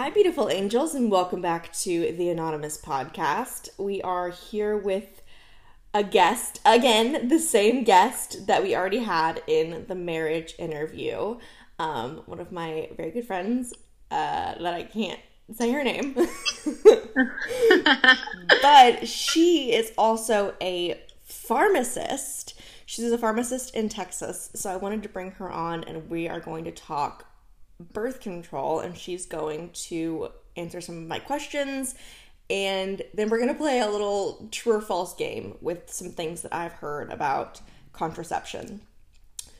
Hi, beautiful angels, and welcome back to the Anonymous Podcast. We are here with a guest, again, the same guest that we already had in the marriage interview. Um, one of my very good friends uh, that I can't say her name. but she is also a pharmacist. She's a pharmacist in Texas. So I wanted to bring her on, and we are going to talk birth control and she's going to answer some of my questions and then we're going to play a little true or false game with some things that I've heard about contraception.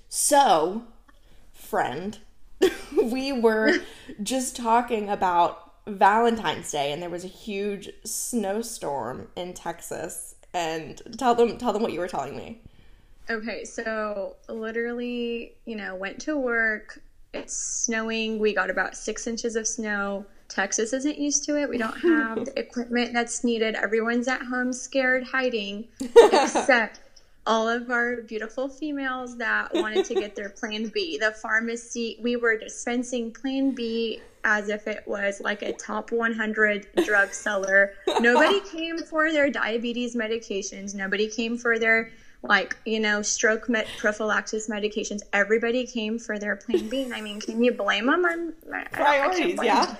So, friend, we were just talking about Valentine's Day and there was a huge snowstorm in Texas and tell them tell them what you were telling me. Okay, so literally, you know, went to work, it's snowing. We got about six inches of snow. Texas isn't used to it. We don't have the equipment that's needed. Everyone's at home scared, hiding, except all of our beautiful females that wanted to get their plan B. The pharmacy, we were dispensing plan B as if it was like a top 100 drug seller. Nobody came for their diabetes medications. Nobody came for their like you know stroke med- prophylaxis medications. Everybody came for their plan b. And i mean can you blame them i'm priorities yeah.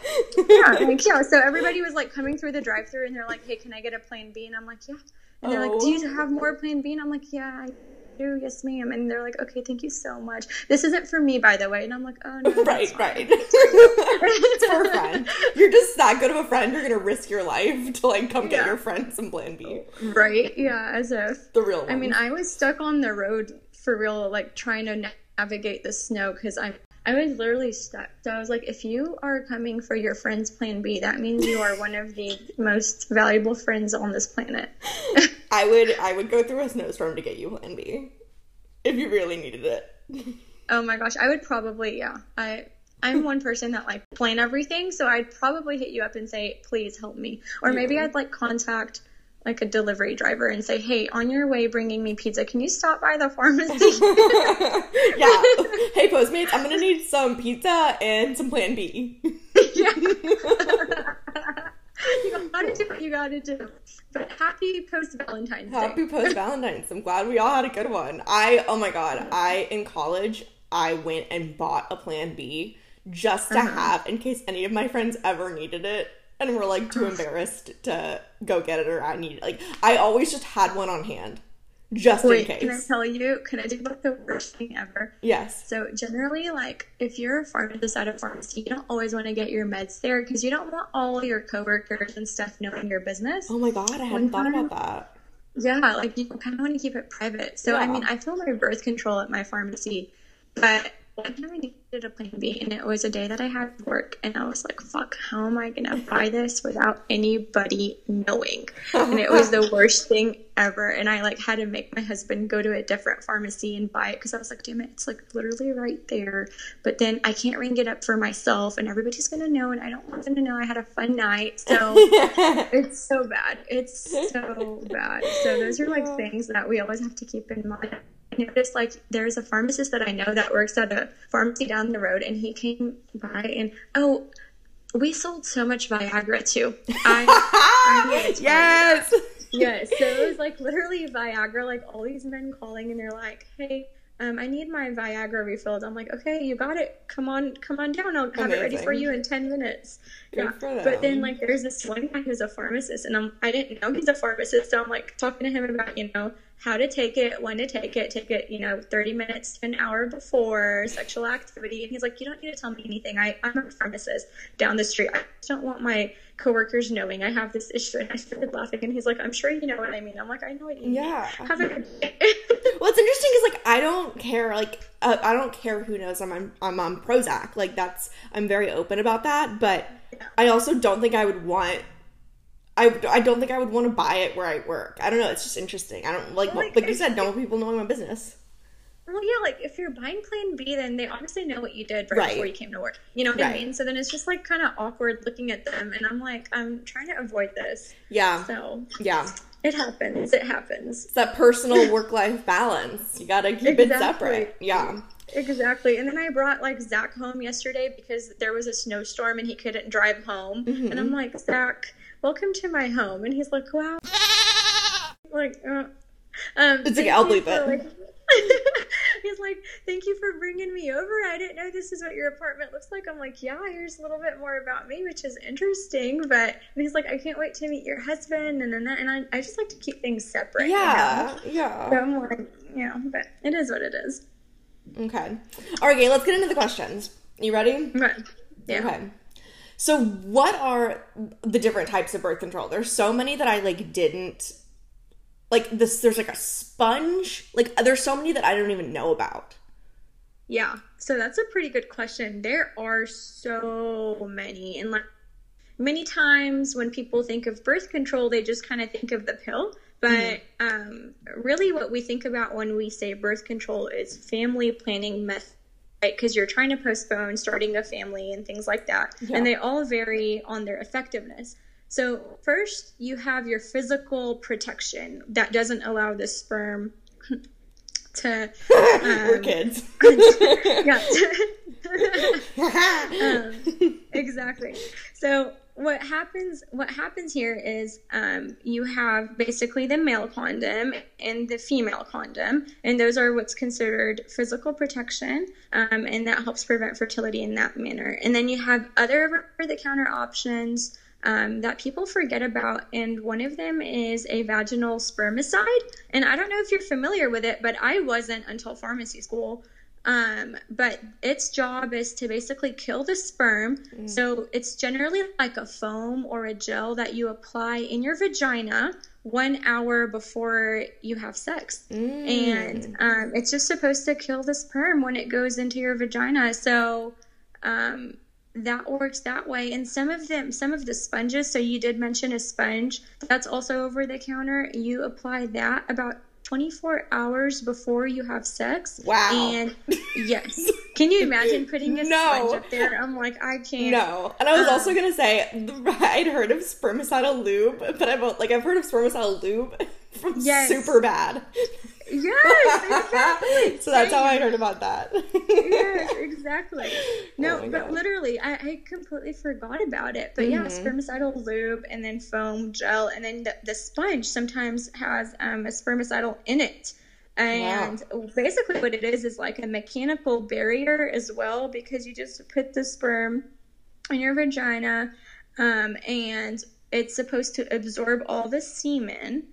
Yeah like yeah. So everybody was like coming through the drive through and they're like hey can i get a plan b? And i'm like yeah. And they're oh. like do oh. you oh. have more plan b? And i'm like yeah I do. Yes, ma'am. And they're like, okay, thank you so much. This isn't for me, by the way. And I'm like, oh, no. right, right. it's for a friend. You're just that good of a friend. You're going to risk your life to like come yeah. get your friend some Plan B. Right. Yeah. As if. The real one. I mean, I was stuck on the road for real, like trying to navigate the snow because I'm I was literally stuck. So I was like, if you are coming for your friend's plan B, that means you are one of the most valuable friends on this planet. I would I would go through a snowstorm to get you plan B. If you really needed it. oh my gosh, I would probably yeah. I I'm one person that like plan everything, so I'd probably hit you up and say, "Please help me." Or maybe I'd like contact like a delivery driver and say, "Hey, on your way bringing me pizza, can you stop by the pharmacy?" yeah. Hey, Postmates, I'm gonna need some pizza and some Plan B. yeah. you gotta do what you gotta do. But happy post Valentine's Happy post Valentine's. I'm glad we all had a good one. I oh my god, I in college I went and bought a Plan B just to uh-huh. have in case any of my friends ever needed it and were like too embarrassed to go get it or I need it. Like I always just had one on hand. Just Wait, in case. Can I tell you? Can I you about the worst thing ever? Yes. So generally, like if you're a pharmacist at a pharmacy, you don't always want to get your meds there because you don't want all your coworkers and stuff knowing your business. Oh my god, I hadn't thought about that. Yeah, like you kind of want to keep it private. So yeah. I mean, I fill my birth control at my pharmacy, but I needed a plan B, and it was a day that I had work, and I was like, "Fuck, how am I gonna buy this without anybody knowing?" And it was the worst thing ever. And I like had to make my husband go to a different pharmacy and buy it because I was like, "Damn it, it's like literally right there." But then I can't ring it up for myself, and everybody's gonna know, and I don't want them to know I had a fun night. So it's so bad. It's so bad. So those are like things that we always have to keep in mind noticed like there's a pharmacist that I know that works at a pharmacy down the road, and he came by and oh, we sold so much Viagra too. I, I yes. Yes. So it was like literally Viagra, like all these men calling and they're like, Hey, um, I need my Viagra refilled. I'm like, okay, you got it. Come on, come on down. I'll have Amazing. it ready for you in 10 minutes. Good yeah. But then like, there's this one guy who's a pharmacist and I'm, I didn't know he's a pharmacist. So I'm like talking to him about, you know, how to take it, when to take it, take it, you know, 30 minutes to an hour before sexual activity. And he's like, you don't need to tell me anything. I, I'm a pharmacist down the street. I just don't want my coworkers knowing I have this issue. And I started laughing and he's like, I'm sure you know what I mean. I'm like, I know what you mean. Yeah. Have a good day. What's interesting because, like, I don't care, like, uh, I don't care who knows I'm, I'm, I'm on Prozac. Like that's, I'm very open about that. But. I also don't think I would want I, I don't think I would want to buy it where I work. I don't know. It's just interesting. I don't like like, like you said. Don't people knowing my business. Well, yeah, like if you're buying Plan B, then they obviously know what you did right, right. before you came to work. You know what right. I mean? So then it's just like kind of awkward looking at them, and I'm like, I'm trying to avoid this. Yeah. So yeah, it happens. It happens. It's that personal work life balance. You gotta keep exactly. it separate. Yeah. Exactly. And then I brought like Zach home yesterday because there was a snowstorm and he couldn't drive home. Mm-hmm. And I'm like, Zach, welcome to my home. And he's like, wow. like, uh, um, it's like, I'll bleep it. Like, he's like, thank you for bringing me over. I didn't know this is what your apartment looks like. I'm like, yeah, here's a little bit more about me, which is interesting. But he's like, I can't wait to meet your husband. And then, and I, I just like to keep things separate. Yeah. You know? Yeah. So I'm like, yeah, but it is what it is. Okay. All right, okay, let's get into the questions. You ready? Right. Yeah. Okay. So, what are the different types of birth control? There's so many that I like didn't like this there's like a sponge. Like there's so many that I don't even know about. Yeah. So that's a pretty good question. There are so many and like many times when people think of birth control, they just kind of think of the pill. But mm-hmm. um, really, what we think about when we say birth control is family planning method, right? Because you're trying to postpone starting a family and things like that. Yeah. And they all vary on their effectiveness. So, first, you have your physical protection that doesn't allow the sperm to. Um, We're kids. yeah. um, exactly. So, what happens what happens here is um, you have basically the male condom and the female condom and those are what's considered physical protection um, and that helps prevent fertility in that manner. And then you have other over-the-counter options um, that people forget about and one of them is a vaginal spermicide. And i don't know if you're familiar with it but i wasn't until pharmacy school um, but its job is to basically kill the sperm. Mm. So it's generally like a foam or a gel that you apply in your vagina one hour before you have sex. Mm. And um, it's just supposed to kill the sperm when it goes into your vagina. So um, that works that way. And some of them, some of the sponges, so you did mention a sponge, that's also over the counter. You apply that about 24 hours before you have sex. Wow. And yes. Can you imagine putting a no. sponge up there? I'm like, I can't. No. And I was um, also going to say, I'd heard of spermicidal lube, but I've like, I've heard of spermicidal lube from yes. super bad. Yes, exactly. so that's how I heard about that. yes, exactly. No, oh but God. literally, I, I, completely forgot about it. But mm-hmm. yeah, spermicidal lube and then foam gel, and then the, the sponge sometimes has um, a spermicidal in it. And wow. basically, what it is is like a mechanical barrier as well, because you just put the sperm in your vagina, um, and it's supposed to absorb all the semen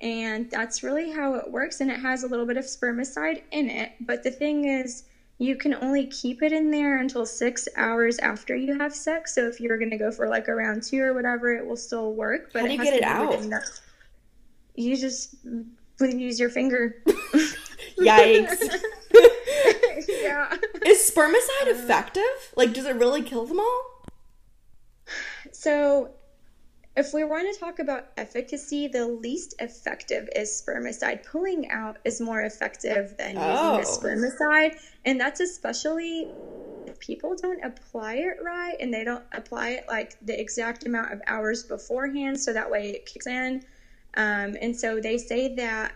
and that's really how it works. And it has a little bit of spermicide in it. But the thing is, you can only keep it in there until six hours after you have sex. So if you're going to go for like a round two or whatever, it will still work. But how do you get it out? You just use your finger. Yikes. yeah. Is spermicide uh, effective? Like, does it really kill them all? So if we want to talk about efficacy, the least effective is spermicide. Pulling out is more effective than oh. using a spermicide. And that's especially if people don't apply it right and they don't apply it like the exact amount of hours beforehand so that way it kicks in. Um, and so they say that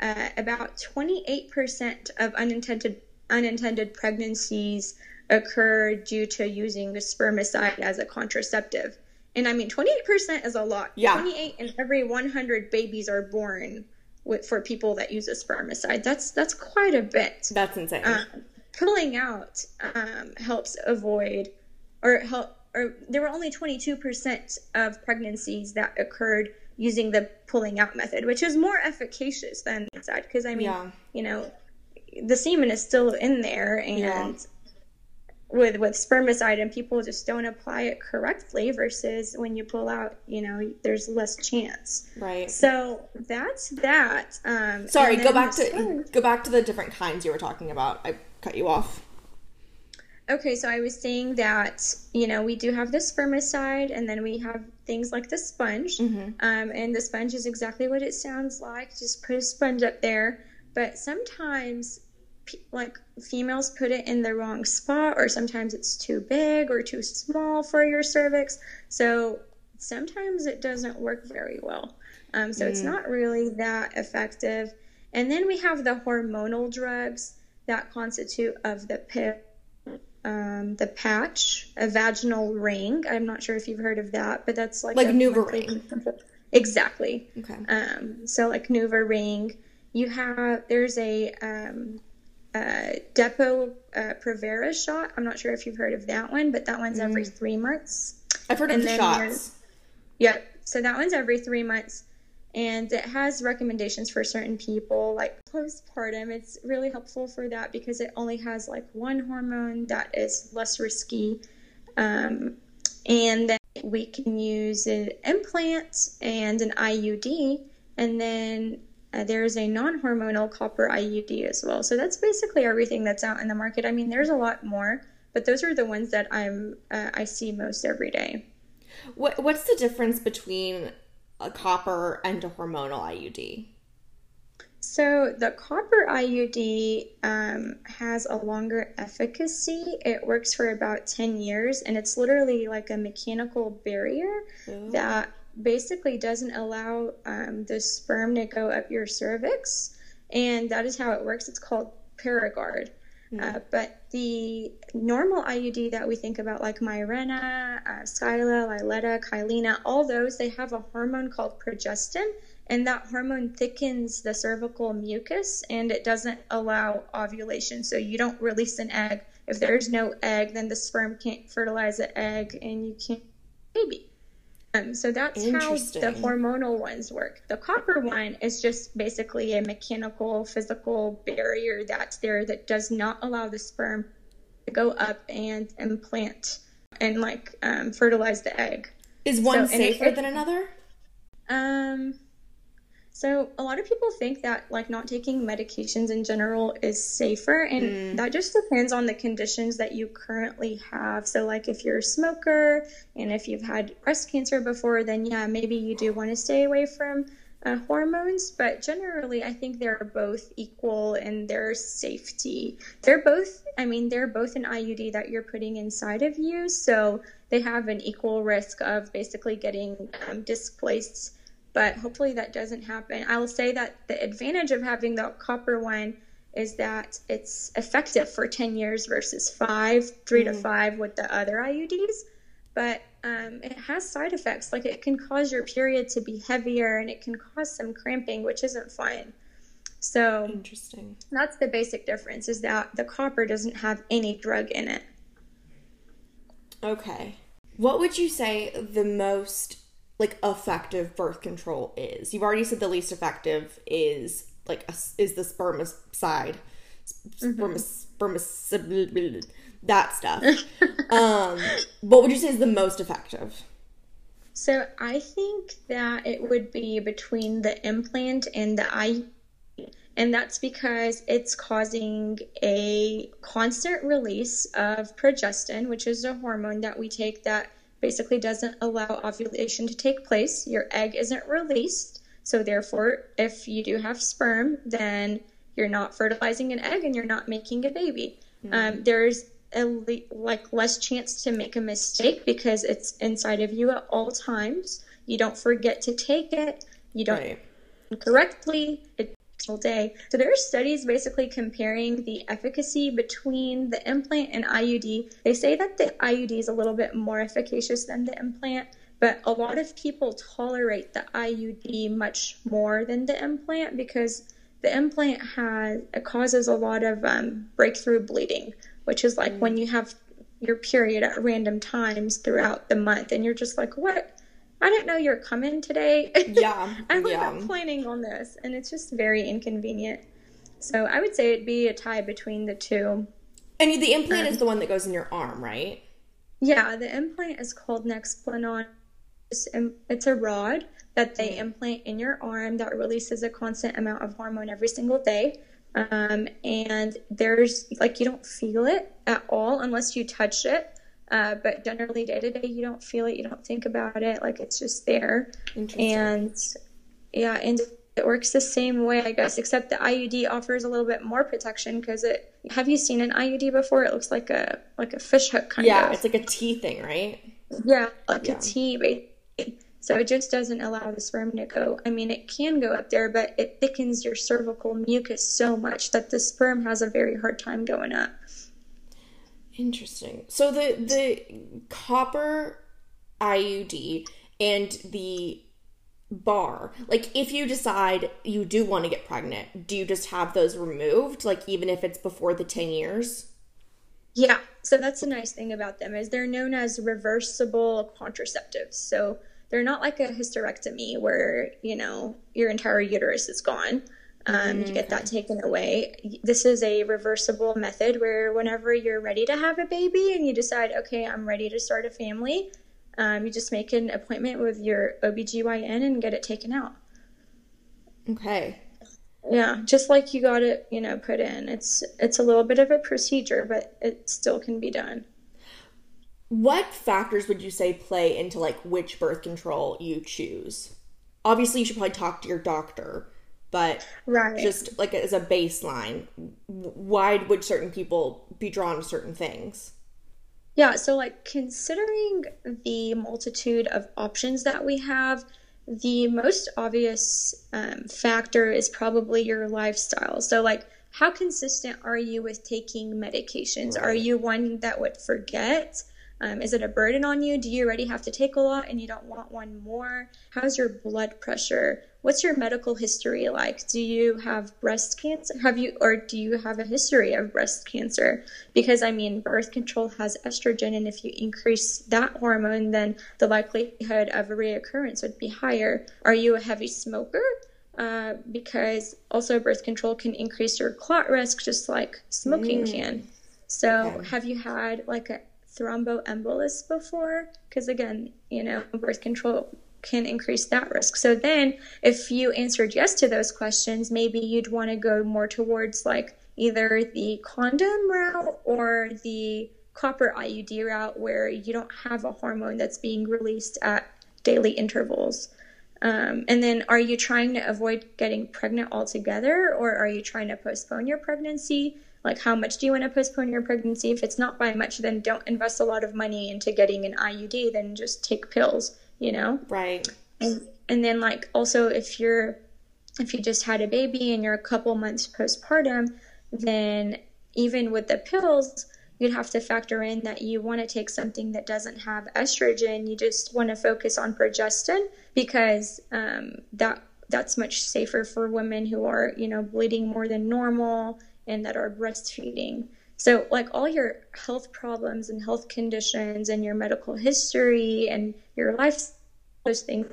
uh, about 28% of unintended unintended pregnancies occur due to using the spermicide as a contraceptive. And I mean, 28% is a lot. Yeah. 28 in every 100 babies are born with for people that use a spermicide. That's that's quite a bit. That's insane. Um, pulling out um, helps avoid or help or there were only 22% of pregnancies that occurred using the pulling out method, which is more efficacious than the side because I mean, yeah. you know, the semen is still in there and with with spermicide and people just don't apply it correctly versus when you pull out you know there's less chance. Right. So that's that um sorry go back to go back to the different kinds you were talking about. I cut you off. Okay so i was saying that you know we do have the spermicide and then we have things like the sponge. Mm-hmm. um, and the sponge is exactly what it sounds like. Just put a sponge up there. But sometimes like females put it in the wrong spot or sometimes it's too big or too small for your cervix so sometimes it doesn't work very well um, so mm. it's not really that effective and then we have the hormonal drugs that constitute of the pill, um, the patch, a vaginal ring. I'm not sure if you've heard of that, but that's like like NuvaRing. Exactly. Okay. Um, so like NuvaRing, you have there's a um, uh, Depo uh, Provera shot. I'm not sure if you've heard of that one, but that one's every Mm. three months. I've heard of And the shots. Yep. So that one's every three months. And it has recommendations for certain people, like postpartum. It's really helpful for that because it only has like one hormone that is less risky. Um, and then we can use an implant and an IUD. And then uh, there's a non hormonal copper IUD as well. So that's basically everything that's out in the market. I mean, there's a lot more, but those are the ones that I'm uh, I see most every day. What What's the difference between a copper and a hormonal IUD? So the copper IUD um, has a longer efficacy. It works for about 10 years, and it's literally like a mechanical barrier that basically doesn't allow um, the sperm to go up your cervix. And that is how it works. It's called Paragard. Uh, but the normal IUD that we think about, like Mirena, uh, Skyla, Liletta, Kyleena, all those, they have a hormone called progestin, and that hormone thickens the cervical mucus and it doesn't allow ovulation. So you don't release an egg. If there's no egg, then the sperm can't fertilize the egg and you can't baby. Um, so that's how the hormonal ones work. The copper one is just basically a mechanical, physical barrier that's there that does not allow the sperm to go up and implant and like um, fertilize the egg. Is one So, safer it- than another? Um, so a lot of people think that like not taking medications in general is safer, and that just depends on the conditions that you currently have. So like if you're a smoker and if you've had breast cancer before, then yeah, maybe you do want to stay away from uh, hormones. But generally, I think they're both equal in their safety. They're both, I mean, they're both an IUD that you're putting inside of you, so they have an equal risk of basically getting um, displaced but hopefully that doesn't happen. I will say that the advantage of having the copper one is that it's effective for 10 years versus five, 3 to five with the other IUDs. But um, it has side effects. Like it can cause your period to be heavier and it can cause some cramping, which isn't fun. So Interesting. that's the basic difference is that the copper doesn't have any drug in it. Okay. What would you say the most like effective birth control is? You've already said the least effective is like a, is the spermicide, spermis, spermis, that stuff. um, what would you say is the most effective? So I think that it would be between the implant and the IUD. And that's because it's causing a constant release of progestin, which is a hormone that we take that basically doesn't allow ovulation to take place. Your egg isn't released. So, therefore, if you do have sperm, then you're not fertilizing an egg and you're not making a baby. Um, there's a le- like less chance to make a mistake because it's inside of you at all times. You don't forget to take it. You don't Right. correctly it day. So there are studies basically comparing the efficacy between the implant and IUD. They say that the IUD is a little bit more efficacious than the implant, but a lot of people tolerate the IUD much more than the implant because the implant has it causes a lot of um, breakthrough bleeding, which is like when you have your period at random times throughout the month, and you're just like, what? I didn't know you're coming today. Yeah, I was yeah. not planning on this, and it's just very inconvenient. So I would say it'd be a tie between the two. And the implant is um, the one that goes in your arm, right? Yeah, the implant is called Nexplanon. It's, um, it's a rod that they mm. implant in your arm that releases a constant amount of hormone every single day. Um, and there's like you don't feel it at all unless you touch it. Uh, but generally, day to day, you don't feel it. You don't think about it. Like it's just there. And yeah, and it works the same way, I guess, except the IUD offers a little bit more protection because it. Have you seen an IUD before? It looks like a like a fish hook kind yeah, of. it's like a T thing, right? Yeah, like Yeah. a T, basically. So it just doesn't allow the sperm to go. I mean, it can go up there, but it thickens your cervical mucus so much that the sperm has a very hard time going up. Interesting. So the the copper IUD and the bar, like if you decide you do want to get pregnant, do you just have those removed like even if it's before the 10 years? Yeah. So that's the nice thing about them is they're known as reversible contraceptives. So they're not like a hysterectomy where, you know, your entire uterus is gone. Um, you get that taken away. This is a reversible method where whenever you're ready to have a baby and you decide, okay, I'm ready to start a family, um, you just make an appointment with your OBGYN and get it taken out. Okay. Yeah, just like you got it, you know, put in. It's it's a little bit of a procedure, but it still can be done. What factors would you say play into like which birth control you choose? Obviously, you should probably talk to your doctor, but right. just like as a baseline, why would certain people be drawn to certain things? Yeah, so like considering the multitude of options that we have, the most obvious um, factor is probably your lifestyle. So, like, how consistent are you with taking medications? Right. Are you one that would forget? Um, is it a burden on you? Do you already have to take a lot and you don't want one more? How's your blood pressure? What's your medical history like? Do you have breast cancer? Have you, or do you have a history of breast cancer? Because I mean, birth control has estrogen, and if you increase that hormone, then the likelihood of a reoccurrence would be higher. Are you a heavy smoker? Uh, because also birth control can increase your clot risk just like smoking mm. can. So, okay. have you had like a thromboembolus before because again you know birth control can increase that risk. So then if you answered yes to those questions maybe you'd want to go more towards like either the condom route or the copper iud route where you don't have a hormone that's being released at daily intervals. Um, and then are you trying to avoid getting pregnant altogether or are you trying to postpone your pregnancy? Like how much do you want to postpone your pregnancy? If it's not by much then don't invest a lot of money into getting an iud then just take pills you know? Right. And and then like also if you're if you just had a baby and you're a couple months postpartum then even with the pills you'd have to factor in that you want to take something that doesn't have estrogen. You just want to focus on progestin because um, that that's much safer for women who are you know bleeding more than normal and that are breastfeeding. So, like all your health problems and health conditions and your medical history and your life, those things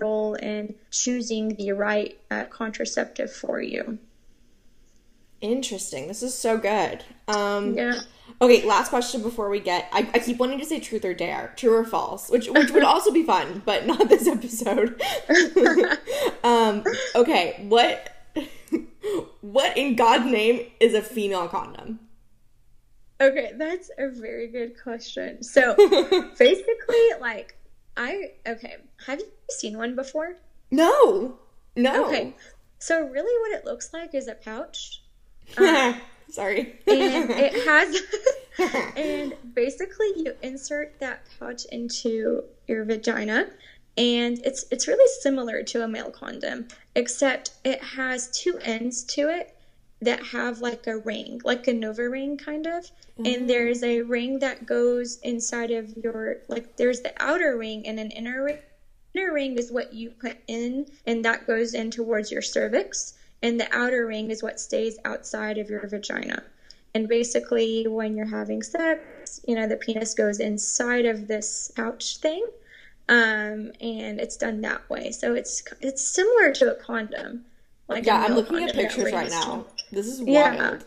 role in choosing the right uh, contraceptive for you. Interesting. This is so good. Um, yeah. Okay, last question before we get. I, I keep wanting to say truth or dare, true or false, which which would also be fun, but not this episode. um, okay, what what in God's name is a female condom? Okay, that's a very good question. So basically, like, I okay. Have you seen one before? No, no. Okay, so really, what it looks like is a pouch. Um, Sorry. and it has, and basically, you insert that pouch into your vagina, and it's it's really similar to a male condom except it has two ends to it that have like a ring like a NuvaRing kind of mm-hmm. and there's a ring that goes inside of your like there's the outer ring and an inner ring inner ring is what you put in and that goes in towards your cervix and the outer ring is what stays outside of your vagina and basically when you're having sex you know the penis goes inside of this pouch thing um, and it's done that way. So it's it's similar to a condom. Like yeah, I'm looking at pictures right now. This is wild.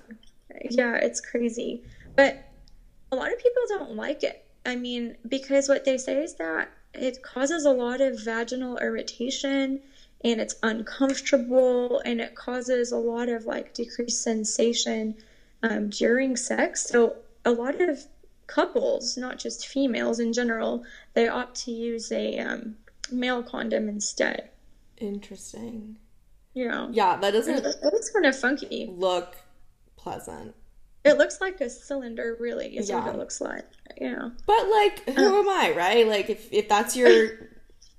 Yeah, yeah, it's crazy. But a lot of people don't like it. I mean, because what they say is that it causes a lot of vaginal irritation and it's uncomfortable and it causes a lot of like decreased sensation um, during sex. So a lot of couples, not just females in general, they opt to use a um, male condom instead. Interesting. Yeah. Yeah, that doesn't. It looks kind of funky. Look pleasant. It looks like a cylinder, really, is yeah. what it looks like. Yeah. But like, who uh, am I, right? Like, if if that's your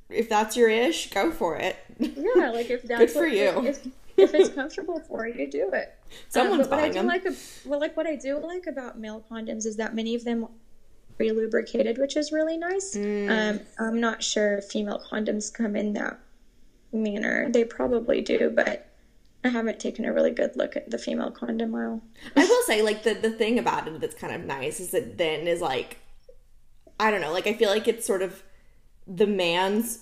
if that's your ish, go for it. Yeah, like if that's good for you. If, if it's comfortable for you, do it. Someone's um, but what I buying do them. like, well, like what I do like about male condoms is that many of them are pre-lubricated, which is really nice. Mm. Um, I'm not sure if female condoms come in that manner. They probably do, but I haven't taken a really good look at the female condom aisle. I will say, like the the thing about it that's kind of nice is that then is like, I don't know, like I feel like it's sort of the man's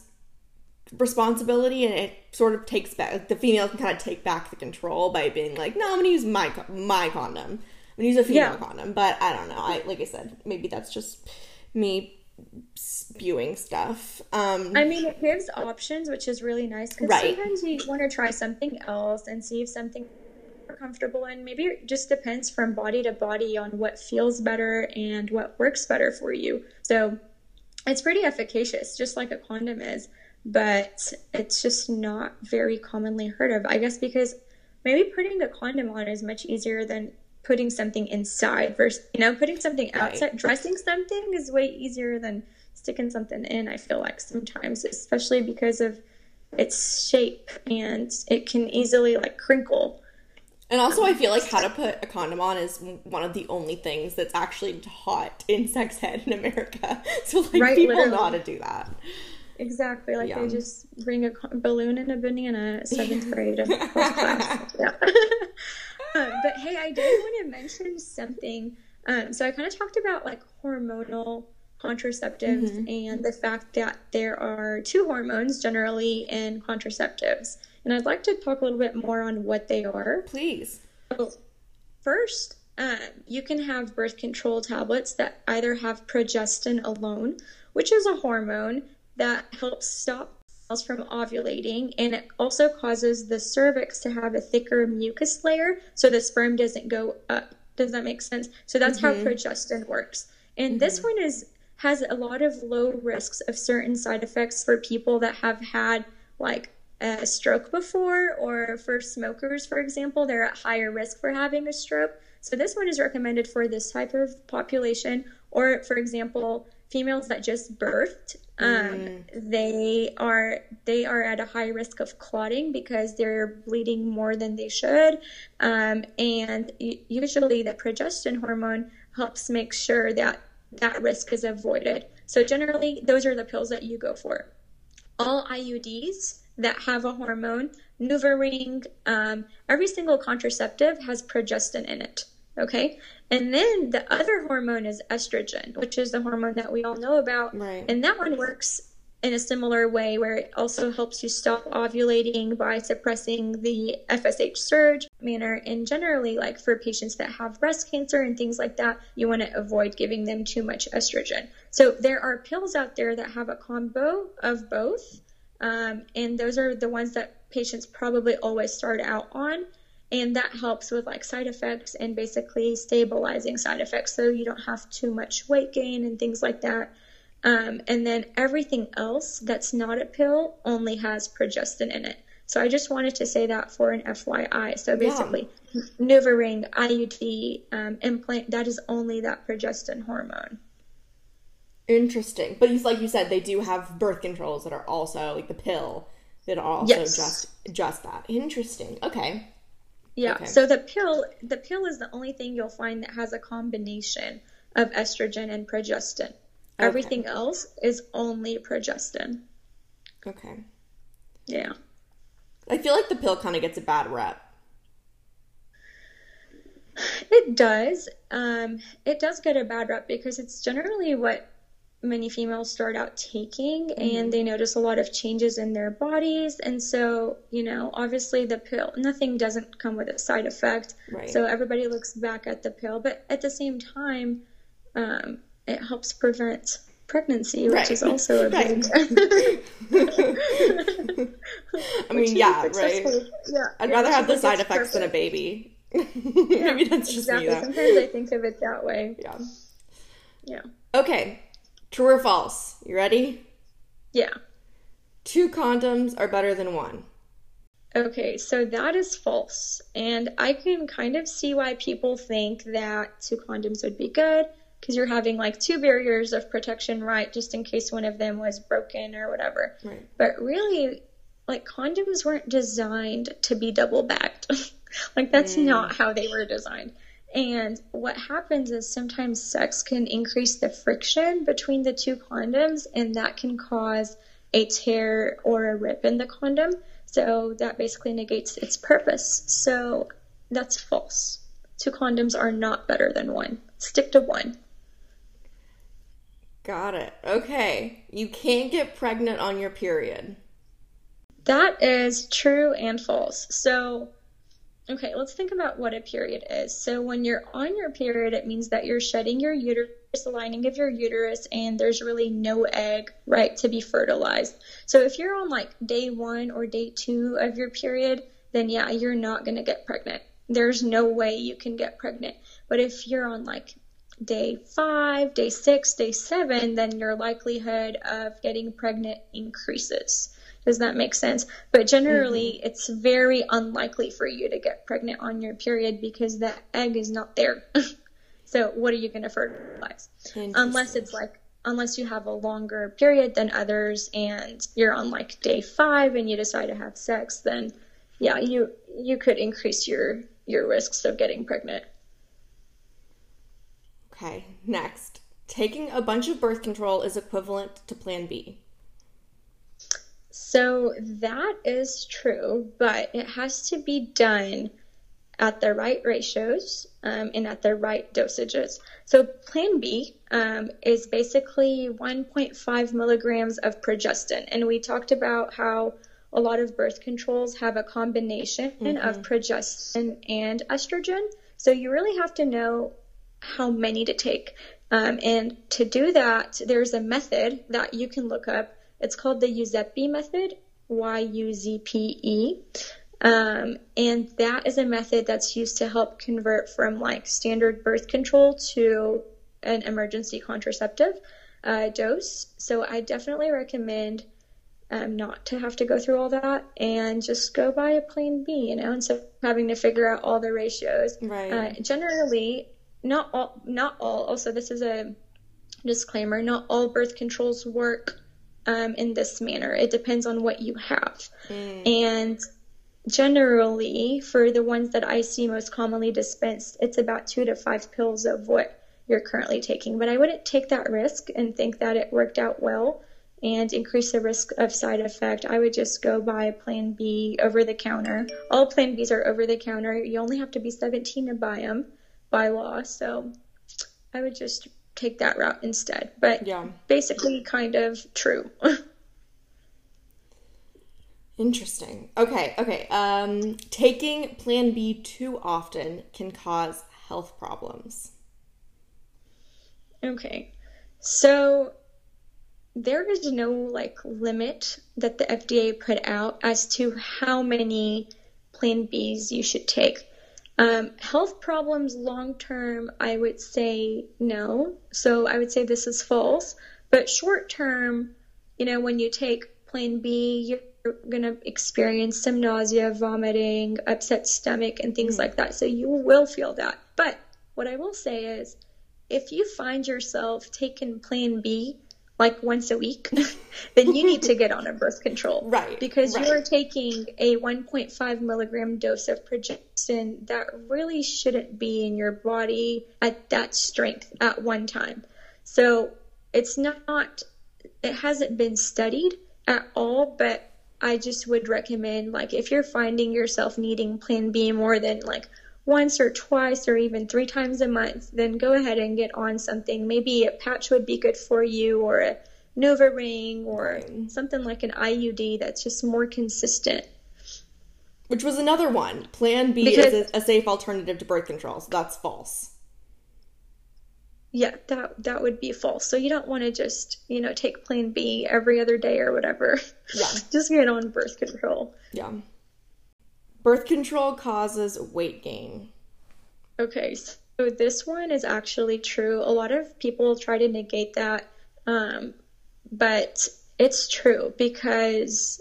responsibility, and it sort of takes back the female can kind of take back the control by being like, no, I'm gonna use my my condom, I'm gonna use a female Yeah. condom. But I don't know. I like I said, maybe that's just me spewing stuff. Um, I mean, it gives options, which is really nice because Right. sometimes you want to try something else and see if something you're comfortable and Maybe it just depends from body to body on what feels better and what works better for you. So it's pretty efficacious, just like a condom is, but it's just not very commonly heard of. I guess because maybe putting a condom on is much easier than putting something inside versus you know putting something Right. outside dressing something is way easier than sticking something in i feel like sometimes especially because of its shape and it can easily like crinkle And also, I feel like how to put a condom on is one of the only things that's actually taught in sex ed in America. So, like, Right, people know how to do that. exactly like Yeah. they just bring a balloon and a banana at seventh grade first class yeah but hey i did want to mention something. Um, so i kind of talked about like hormonal contraceptives and the fact that there are two hormones generally in contraceptives. And i'd like to talk a little bit more on what they are. Please. So, first, um, you can have birth control tablets that either have progestin alone, which is a hormone that helps stop cells from ovulating, and it also causes the cervix to have a thicker mucus layer so the sperm doesn't go up. Does that make sense? So that's how mm-hmm. progestin works. And mm-hmm. this one is has a lot of low risks of certain side effects for people that have had like a stroke before or for smokers for example they're at higher risk for having a stroke so this one is recommended for this type of population or for example females that just birthed um, they are they are at a high risk of clotting because they're bleeding more than they should. Um, and usually the progestin hormone helps make sure that that risk is avoided. So generally those are the pills that you go for. All IUDs that have a hormone, NuvaRing, um, every single contraceptive has progestin in it. Okay, and then the other hormone is estrogen, which is the hormone that we all know about, Right. and that one works in a similar way where it also helps you stop ovulating by suppressing the FSH surge manner. And generally, like for patients that have breast cancer and things like that, you want to avoid giving them too much estrogen. So there are pills out there that have a combo of both. Um, and those are the ones that patients probably always start out on. And that helps with like side effects and basically stabilizing side effects so you don't have too much weight gain and things like that. Um, and then everything else that's not a pill only has progestin in it. So I just wanted to say that for an FYI. So basically, NuvaRing, IUD, um, implant, that is only that progestin hormone. Interesting. But you, like you said, they do have birth controls that are also like the pill that are also Yes. just just that. Interesting. Okay. Yeah. Okay. So the pill, the pill is the only thing you'll find that has a combination of estrogen and progestin. Everything else is only progestin. Okay. Yeah. I feel like the pill kind of gets a bad rep. It does. Um, it does get a bad rep because it's generally what many females start out taking and they notice a lot of changes in their bodies. And so, you know, obviously the pill, nothing doesn't come with a side effect. Right. So everybody looks back at the pill. But at the same time, um, it helps prevent pregnancy, which Right. is also a big. I mean, yeah, right. Yeah. I'd yeah, rather have the side effects than a perfect. baby. Maybe that's just Exactly. me though. Sometimes I think of it that way. Yeah. Yeah. Okay. True or false? You ready? Yeah. Two condoms are better than one. Okay, so that is false. And I can kind of see why people think that two condoms would be good because you're having like two barriers of protection, right? Just in case one of them was broken or whatever. Right. But really, like condoms weren't designed to be double backed. like that's mm. not how they were designed. And what happens is sometimes sex can increase the friction between the two condoms, and that can cause a tear or a rip in the condom. So that basically negates its purpose. So that's false. Two condoms are not better than one. Stick to one. Got it. Okay. You can't get pregnant on your period. That is true and false. So, okay, let's think about what a period is. So, when you're on your period, it means that you're shedding your uterus, the lining of your uterus, and there's really no egg, right, to be fertilized. So, if you're on like day one or day two of your period, then yeah, you're not going to get pregnant. There's no way you can get pregnant. But if you're on like day five, day six, day seven, then your likelihood of getting pregnant increases. Does that make sense? But generally, mm-hmm. it's very unlikely for you to get pregnant on your period because that egg is not there. so, what are you going to fertilize? Unless it's like, unless you have a longer period than others and you're on like day five and you decide to have sex, then yeah, you you could increase your your risks of getting pregnant. Okay, next. Taking a bunch of birth control is equivalent to Plan B. So that is true, but it has to be done at the right ratios um, and at the right dosages. So Plan B um, is basically 1.5 milligrams of progestin, and we talked about how a lot of birth controls have a combination mm-hmm. of progestin and estrogen. So you really have to know how many to take. Um, and to do that, there's a method that you can look up. It's called the Yuzpe method, Y U Z P E. Um, and that is a method that's used to help convert from like standard birth control to an emergency contraceptive uh, dose. So I definitely recommend um, not to have to go through all that and just go by a plan B, you know, instead of having to figure out all the ratios. Right. Uh, generally, not all, not all. Also, this is a disclaimer. Not all birth controls work um, in this manner. It depends on what you have, mm. and generally, for the ones that I see most commonly dispensed, it's about two to five pills of what you're currently taking. But I wouldn't take that risk and think that it worked out well and increase the risk of side effect, I would just go buy Plan B over the counter. All Plan Bs are over the counter. You only have to be 17 to buy them by law. So I would just take that route instead. But yeah, basically, kind of true. Interesting. Okay, okay. Um, taking Plan B too often can cause health problems. Okay. So there is no like limit that the FDA put out as to how many Plan Bs you should take. Um, health problems long term, I would say no. So I would say this is false. But short term, you know, when you take Plan B, you're going to experience some nausea, vomiting, upset stomach, and things mm. like that. So you will feel that. But what I will say is if you find yourself taking Plan B like once a week, then you need to get on a birth control. Right. Because right. you're taking a 1.5 milligram dose of progestin that really shouldn't be in your body at that strength at one time. So it's not, it hasn't been studied at all, but I just would recommend, like, if you're finding yourself needing Plan B more than like once or twice or even three times a month, then go ahead and get on something. Maybe a patch would be good for you or a NuvaRing or something like an IUD that's just more consistent. Which was another one. Plan B because, is a, a safe alternative to birth control, so that's false. Yeah, that that would be false. So you don't want to just, you know, take plan B every other day or whatever. Yeah. just get on birth control. Yeah. Birth control causes weight gain. Okay, so this one is actually true. A lot of people try to negate that, um, but it's true because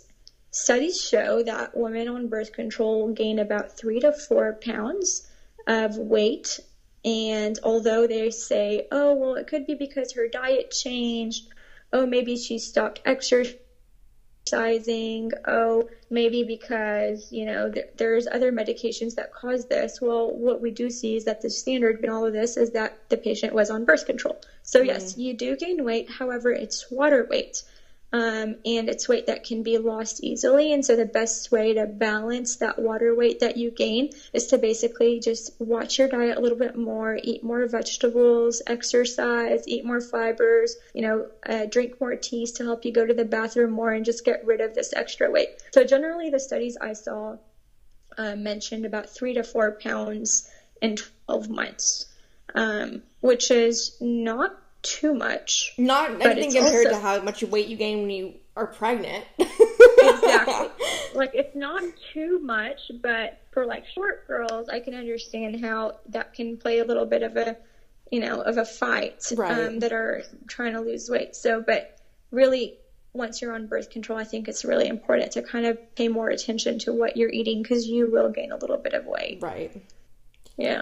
studies show that women on birth control gain about three to four pounds of weight And although they say, oh, well, it could be because her diet changed, oh, maybe she stopped exercising exercising oh maybe because you know th- there's other medications that cause this. Well what we do see is that the standard in all of this is that the patient was on birth control. So mm. yes you do gain weight. However it's water weight um, and it's weight that can be lost easily. And so the best way to balance that water weight that you gain is to basically just watch your diet a little bit more, eat more vegetables, exercise, eat more fibers, you know, uh, drink more teas to help you go to the bathroom more and just get rid of this extra weight. So generally, the studies I saw uh, mentioned about three to four pounds in 12 months, um, which is not too much. Not anything compared also, to how much weight you gain when you are pregnant. exactly. Like it's not too much, but for like short girls, I can understand how that can play a little bit of a, you know, of a fight right. um, that are trying to lose weight. So, but really, once you're on birth control, I think it's really important to kind of pay more attention to what you're eating because you will gain a little bit of weight. Right. Yeah.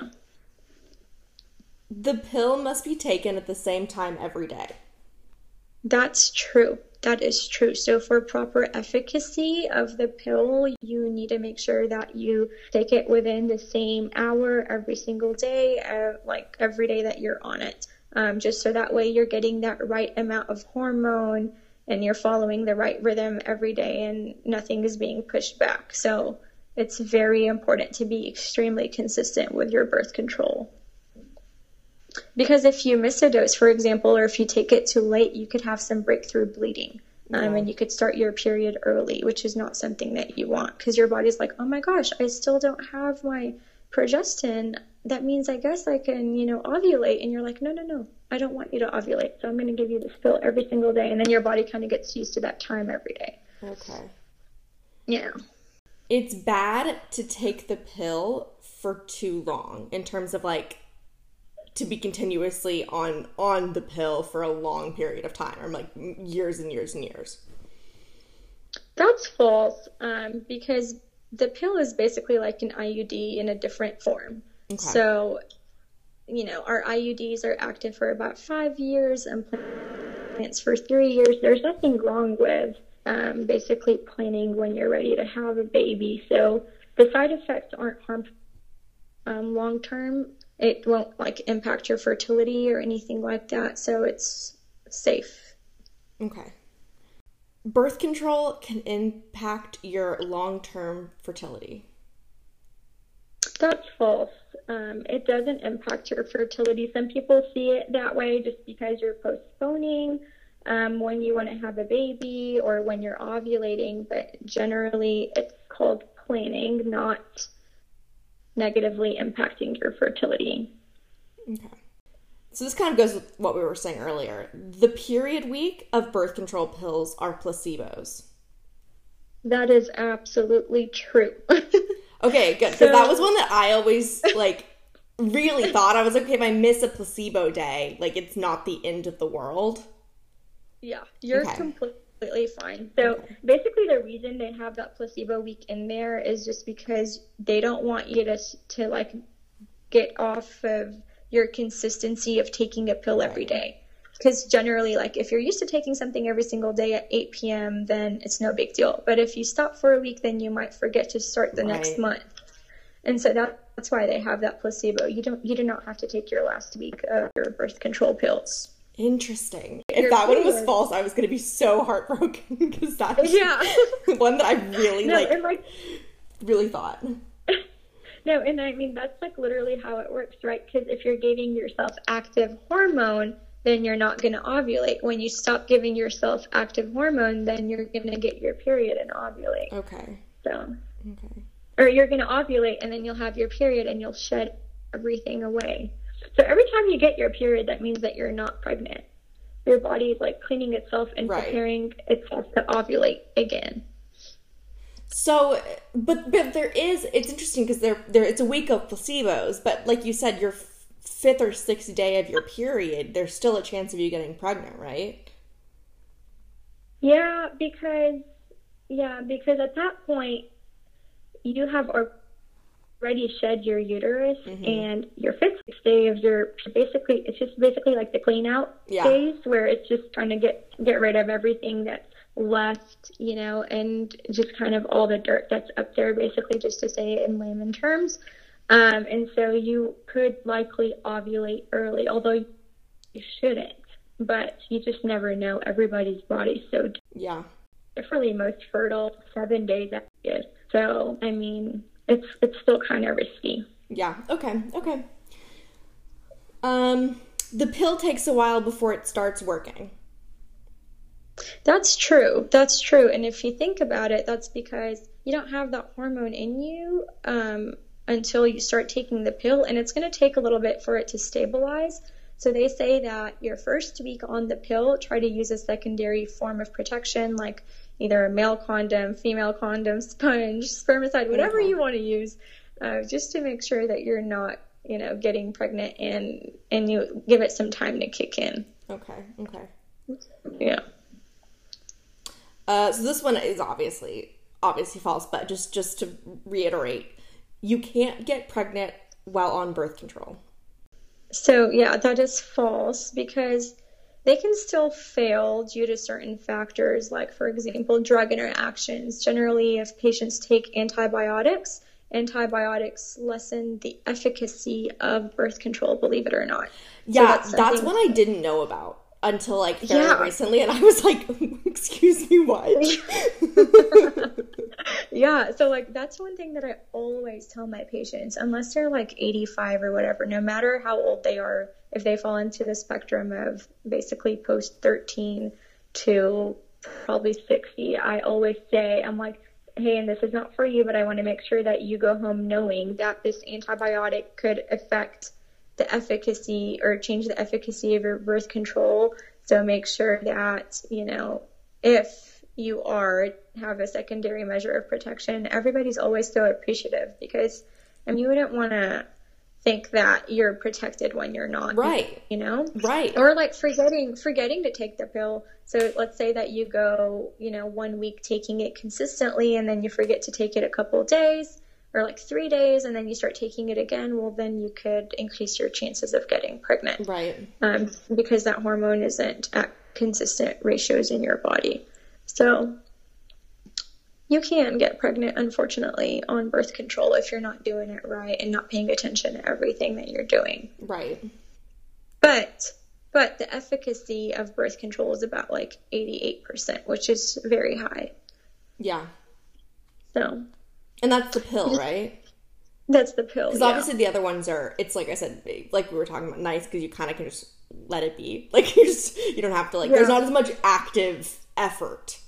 The pill must be taken at the same time every day. That's true. That is true. So, for proper efficacy of the pill, you need to make sure that you take it within the same hour every single day, uh, like every day that you're on it. Um, just so that way you're getting that right amount of hormone and you're following the right rhythm every day and nothing is being pushed back. So, it's very important to be extremely consistent with your birth control. Because if you miss a dose, for example, or if you take it too late, you could have some breakthrough bleeding. Um, and you could start your period early, which is not something that you want because your body's like, oh my gosh, I still don't have my progestin. That means I guess I can, you know, ovulate. And you're like, no, no, no, I don't want you to ovulate. So I'm going to give you this pill every single day. And then your body kind of gets used to that time every day. Okay. Yeah. It's bad to take the pill for too long in terms of like to be continuously on on the pill for a long period of time or like years and years and years. That's false um, because the pill is basically like an iud in a different form. Okay. so you know our iuds are active for about five years and plants for three years. There's nothing wrong with um, basically planning when you're ready to have a baby. So the side effects aren't harmful um, long term it won't like impact your fertility or anything like that. So it's safe. Okay. Birth control can impact your long term fertility. That's false. Um, it doesn't impact your fertility. Some people see it that way just because you're postponing um, when you want to have a baby or when you're ovulating, but generally it's called planning, not negatively impacting your fertility. Okay. So this kind of goes with what we were saying earlier. The period week of birth control pills are placebos. That is absolutely true. okay, good. So, that was one that I always like really thought I was like, okay, if I miss a placebo day, like it's not the end of the world. Yeah, you're okay. completely completely fine. So basically, the reason they have that placebo week in there is just because they don't want you to to like get off of your consistency of taking a pill every day. Because generally, like if you're used to taking something every single day at 8 p.m., then it's no big deal. But if you stop for a week, then you might forget to start the right. next month. And so that, that's why they have that placebo. You don't you do not have to take your last week of your birth control pills. Interesting. If that one was false, I was going to be so heartbroken because that's yeah. one that I really no, like, like, really thought. No, and I mean that's like literally how it works, right? Because if you're giving yourself active hormone, then you're not going to ovulate. When you stop giving yourself active hormone, then you're going to get your period and ovulate. Okay. So. Okay. Or you're going to ovulate and then you'll have your period and you'll shed everything away. So every time you get your period, that means that you're not pregnant. Your body is like cleaning itself and right. preparing itself to ovulate again. So, but but there is. It's interesting because there there it's a week of placebos, but like you said, your fifth or sixth day of your period, there's still a chance of you getting pregnant, right? Yeah, because yeah, because at that point you have already shed your uterus mm-hmm. and your fifth day of your basically it's just basically like the clean out yeah. phase where it's just trying to get get rid of everything that's left, you know, and just kind of all the dirt that's up there, basically, just to say it in layman terms. Um, and so you could likely ovulate early, although you shouldn't, but you just never know. Everybody's body's so yeah. Definitely most fertile seven days after. So I mean, it's it's still kind of risky. Yeah. Okay. Okay. Um, the pill takes a while before it starts working. That's true. That's true. And if you think about it, that's because you don't have that hormone in you um, until you start taking the pill, and it's going to take a little bit for it to stabilize. So they say that your first week on the pill, try to use a secondary form of protection, like either a male condom, female condom, sponge, spermicide, whatever you want to use, uh, just to make sure that you're not, you know, getting pregnant and and you give it some time to kick in. Okay. Okay. Yeah. Uh, so this one is obviously obviously false, but just just to reiterate, you can't get pregnant while on birth control. So yeah, that is false because they can still fail due to certain factors, like for example, drug interactions. Generally, if patients take antibiotics, antibiotics lessen the efficacy of birth control, believe it or not. Yeah, so that's, that's one I didn't know about until like very yeah. recently and I was like, excuse me, what? yeah, so like that's one thing that I always tell my patients, unless they're like 85 or whatever, no matter how old they are, if they fall into the spectrum of basically post 13 to probably 60, I always say, I'm like, hey, and this is not for you, but I want to make sure that you go home knowing that this antibiotic could affect the efficacy or change the efficacy of your birth control. So make sure that, you know, if you are have a secondary measure of protection, everybody's always so appreciative because I mean you wouldn't want to think that you're protected when you're not right you know right or like forgetting forgetting to take the pill so let's say that you go you know one week taking it consistently and then you forget to take it a couple days or like three days and then you start taking it again, well, then you could increase your chances of getting pregnant. Right. Um, because that hormone isn't at consistent ratios in your body. So you can get pregnant, unfortunately, on birth control if you're not doing it right and not paying attention to everything that you're doing. Right. But but the efficacy of birth control is about like 88%, which is very high. Yeah. So and that's the pill, right? That's the pill. Because yeah. obviously the other ones are. It's like I said, like we were talking about, nice because you kind of can just let it be. Like you just you don't have to like. Yeah. There's not as much active effort.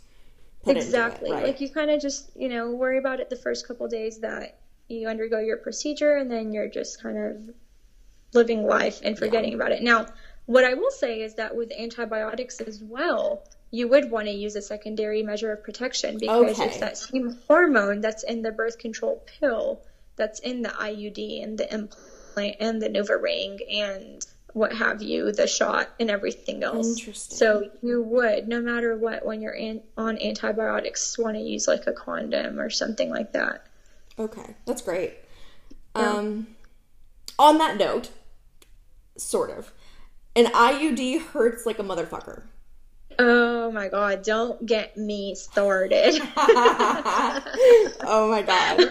Exactly. It, right? Like you kind of just you know worry about it the first couple days that you undergo your procedure, and then you're just kind of living life and forgetting yeah. about it. Now, what I will say is that with antibiotics as well, you would want to use a secondary measure of protection because okay. it's that same hormone that's in the birth control pill that's in the IUD and the implant and the NuvaRing and what have you, the shot and everything else. Interesting. So you would, no matter what, when you're in, on antibiotics, want to use like a condom or something like that. Okay, that's great. Yeah. Um, on that note, sort of, an IUD hurts like a motherfucker. Oh my god, don't get me started. oh my god.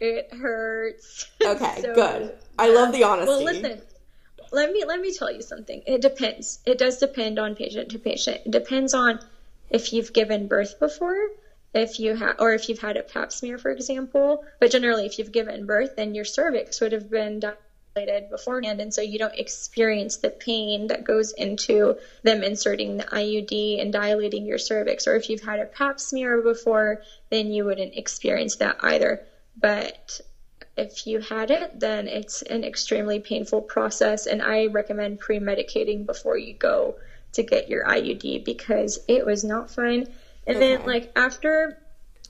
it hurts. Okay, so, good. I love the honesty. Well, listen. Let me let me tell you something. It depends. It does depend on patient to patient. It depends on if you've given birth before, if you have or if you've had a pap smear for example, but generally if you've given birth then your cervix would have been dilated beforehand and so you don't experience the pain that goes into them inserting the IUD and dilating your cervix or if you've had a pap smear before then you wouldn't experience that either but if you had it then it's an extremely painful process and I recommend pre-medicating before you go to get your IUD because it was not fun and okay. then like after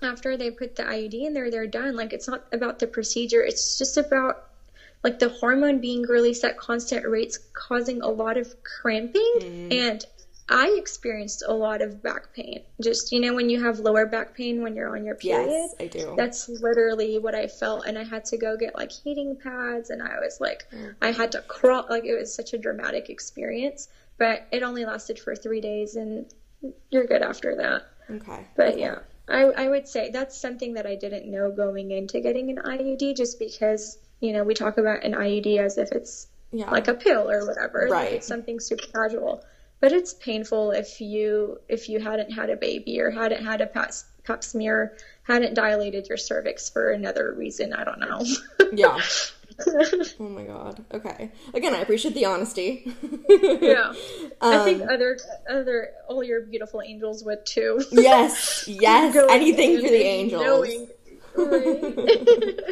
after they put the IUD in there, they're done. Like it's not about the procedure. It's just about like the hormone being released at constant rates causing a lot of cramping mm. and I experienced a lot of back pain. Just, you know, when you have lower back pain when you're on your period. Yes, I do. That's literally what I felt. And I had to go get like heating pads and I was like, mm. I had to crawl. Like it was such a dramatic experience. But it only lasted for three days and you're good after that. Okay. But okay. yeah, I, I would say that's something that I didn't know going into getting an IUD just because, you know, we talk about an IUD as if it's yeah. like a pill or whatever. Right. Like it's something super casual but it's painful if you if you hadn't had a baby or hadn't had a pap, pap smear hadn't dilated your cervix for another reason i don't know. Yeah. Oh my god. Okay. Again i appreciate the honesty. Yeah. Um, i think other other all your beautiful angels would too. Yes yes. anything for the angels knowing, right?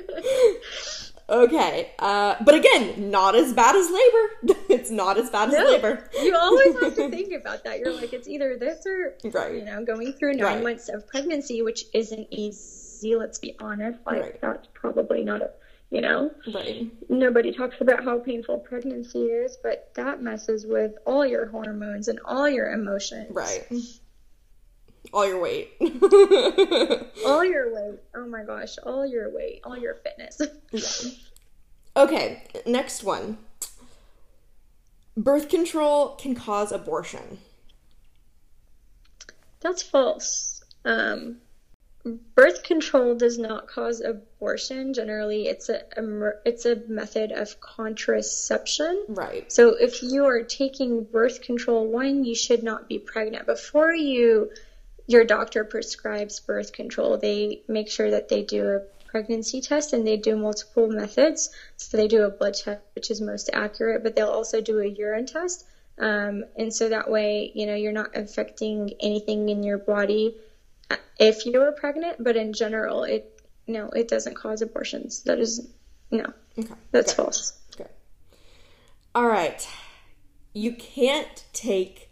Okay, uh, but again, not as bad as labor. it's not as bad no, as labor. you always have to think about that. You're like, it's either this or, right. you know, going through nine right. months of pregnancy, which isn't easy. Let's be honest. Like right. that's probably not a, you know, right. Nobody talks about how painful pregnancy is, but that messes with all your hormones and all your emotions. Right all your weight. all your weight. Oh my gosh, all your weight, all your fitness. yeah. Okay, next one. Birth control can cause abortion. That's false. Um, birth control does not cause abortion. Generally, it's a, a, it's a method of contraception. Right. So if you are taking birth control, one, you should not be pregnant before you your doctor prescribes birth control, they make sure that they do a pregnancy test and they do multiple methods. So they do a blood test, which is most accurate, but they'll also do a urine test. Um, and so that way, you know, you're not affecting anything in your body if you are pregnant, but in general, it no, it doesn't cause abortions. That is no, okay. that's false. Okay. All right, you can't take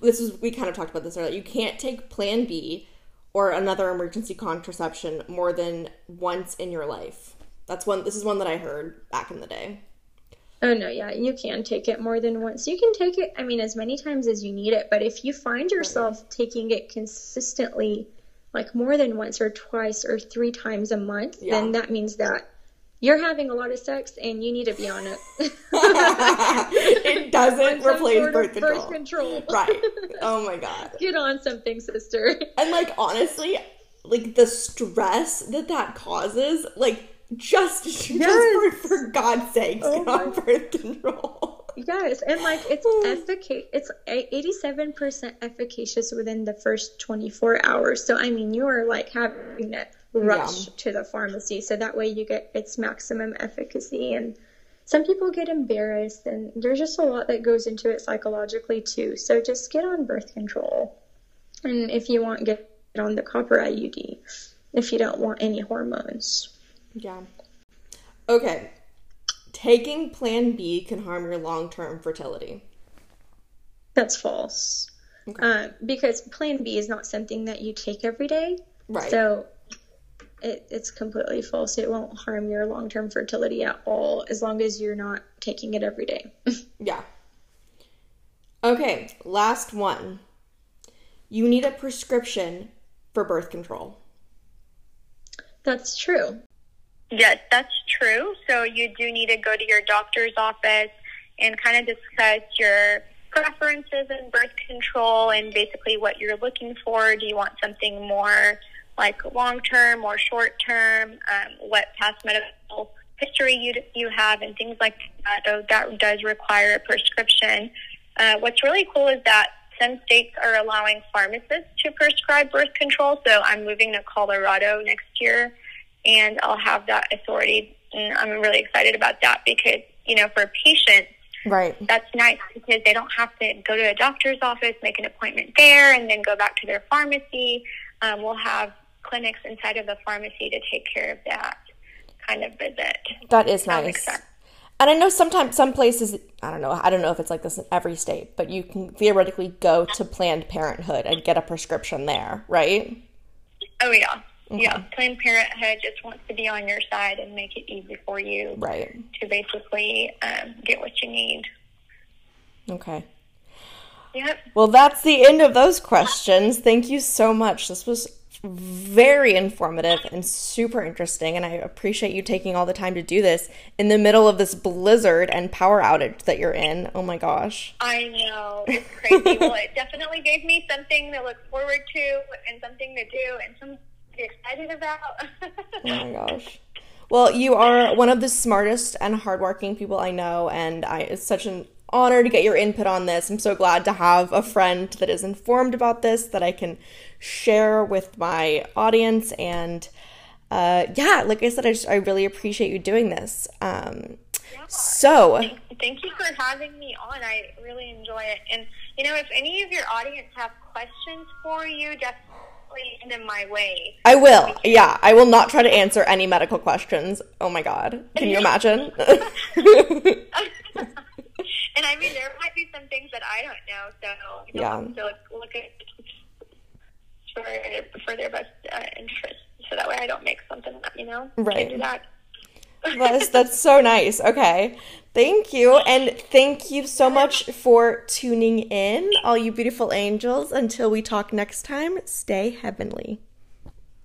this is we kind of talked about this earlier. You can't take Plan B or another emergency contraception more than once in your life. That's one. This is one that I heard back in the day. Oh no, yeah, you can take it more than once. You can take it, I mean, as many times as you need it. But if you find yourself taking it consistently, like more than once or twice or three times a month, yeah. then that means that you're having a lot of sex and you need to be on it. it doesn't replace birth control. birth control. right. Oh my god. Get on something, sister. And like honestly, like the stress that that causes, like just yes. just for, for God's sakes, oh get on birth control. Yes, and like it's oh. efficacious. It's eighty-seven percent efficacious within the first twenty-four hours. So I mean, you are like having it rush yeah. to the pharmacy so that way you get its maximum efficacy. And some people get embarrassed and there's just a lot that goes into it psychologically too. So just get on birth control. And if you want get on the copper iud if you don't want any hormones. Yeah. Okay. Taking plan b can harm your long-term fertility. That's false. Okay. uh, because plan b is not something that you take every day. Right. So it, it's completely false. It won't harm your long term fertility at all as long as you're not taking it every day. yeah. Okay, last one. You need a prescription for birth control. That's true. Yes, that's true. So you do need to go to your doctor's office and kind of discuss your preferences in birth control and basically what you're looking for. Do you want something more like long term or short term, um, what past medical history you you have, and things like that. So that does require a prescription. Uh, what's really cool is that some states are allowing pharmacists to prescribe birth control. So I'm moving to Colorado next year, and I'll have that authority. And I'm really excited about that because you know for patients. Right. That's nice because they don't have to go to a doctor's office, make an appointment there, and then go back to their pharmacy. Um, we'll have clinics inside of the pharmacy to take care of that kind of visit. That is nice. and I know sometimes some places I don't know I don't know if it's like this in every state, but you can theoretically go to Planned Parenthood and get a prescription there, right? Oh yeah. Okay. Yeah, Planned Parenthood just wants to be on your side and make it easy for you, right? To basically um, get what you need. Okay. Yep. Well, that's the end of those questions. Thank you so much. This was very informative and super interesting, and I appreciate you taking all the time to do this in the middle of this blizzard and power outage that you're in. Oh my gosh. I know. It's crazy. well, it definitely gave me something to look forward to and something to do and something to be excited about. oh my gosh. Well, you are one of the smartest and hardworking people I know, and I, it's such an honor to get your input on this. I'm so glad to have a friend that is informed about this that I can share with my audience. And uh, yeah, like I said, I, just, I really appreciate you doing this. Um, yeah. So, thank, thank you for having me on. I really enjoy it. And, you know, if any of your audience have questions for you, definitely send them my way. I will. Yeah, I will not try to answer any medical questions. Oh my God. Can you imagine? and I mean, there might be some things that I don't know, so you know, yeah. So look, look at for for their best uh, interest, so that way I don't make something up. You know, right? do that. that's that's so nice. Okay. Thank you. And thank you so much for tuning in, all you beautiful angels. Until we talk next time, stay heavenly.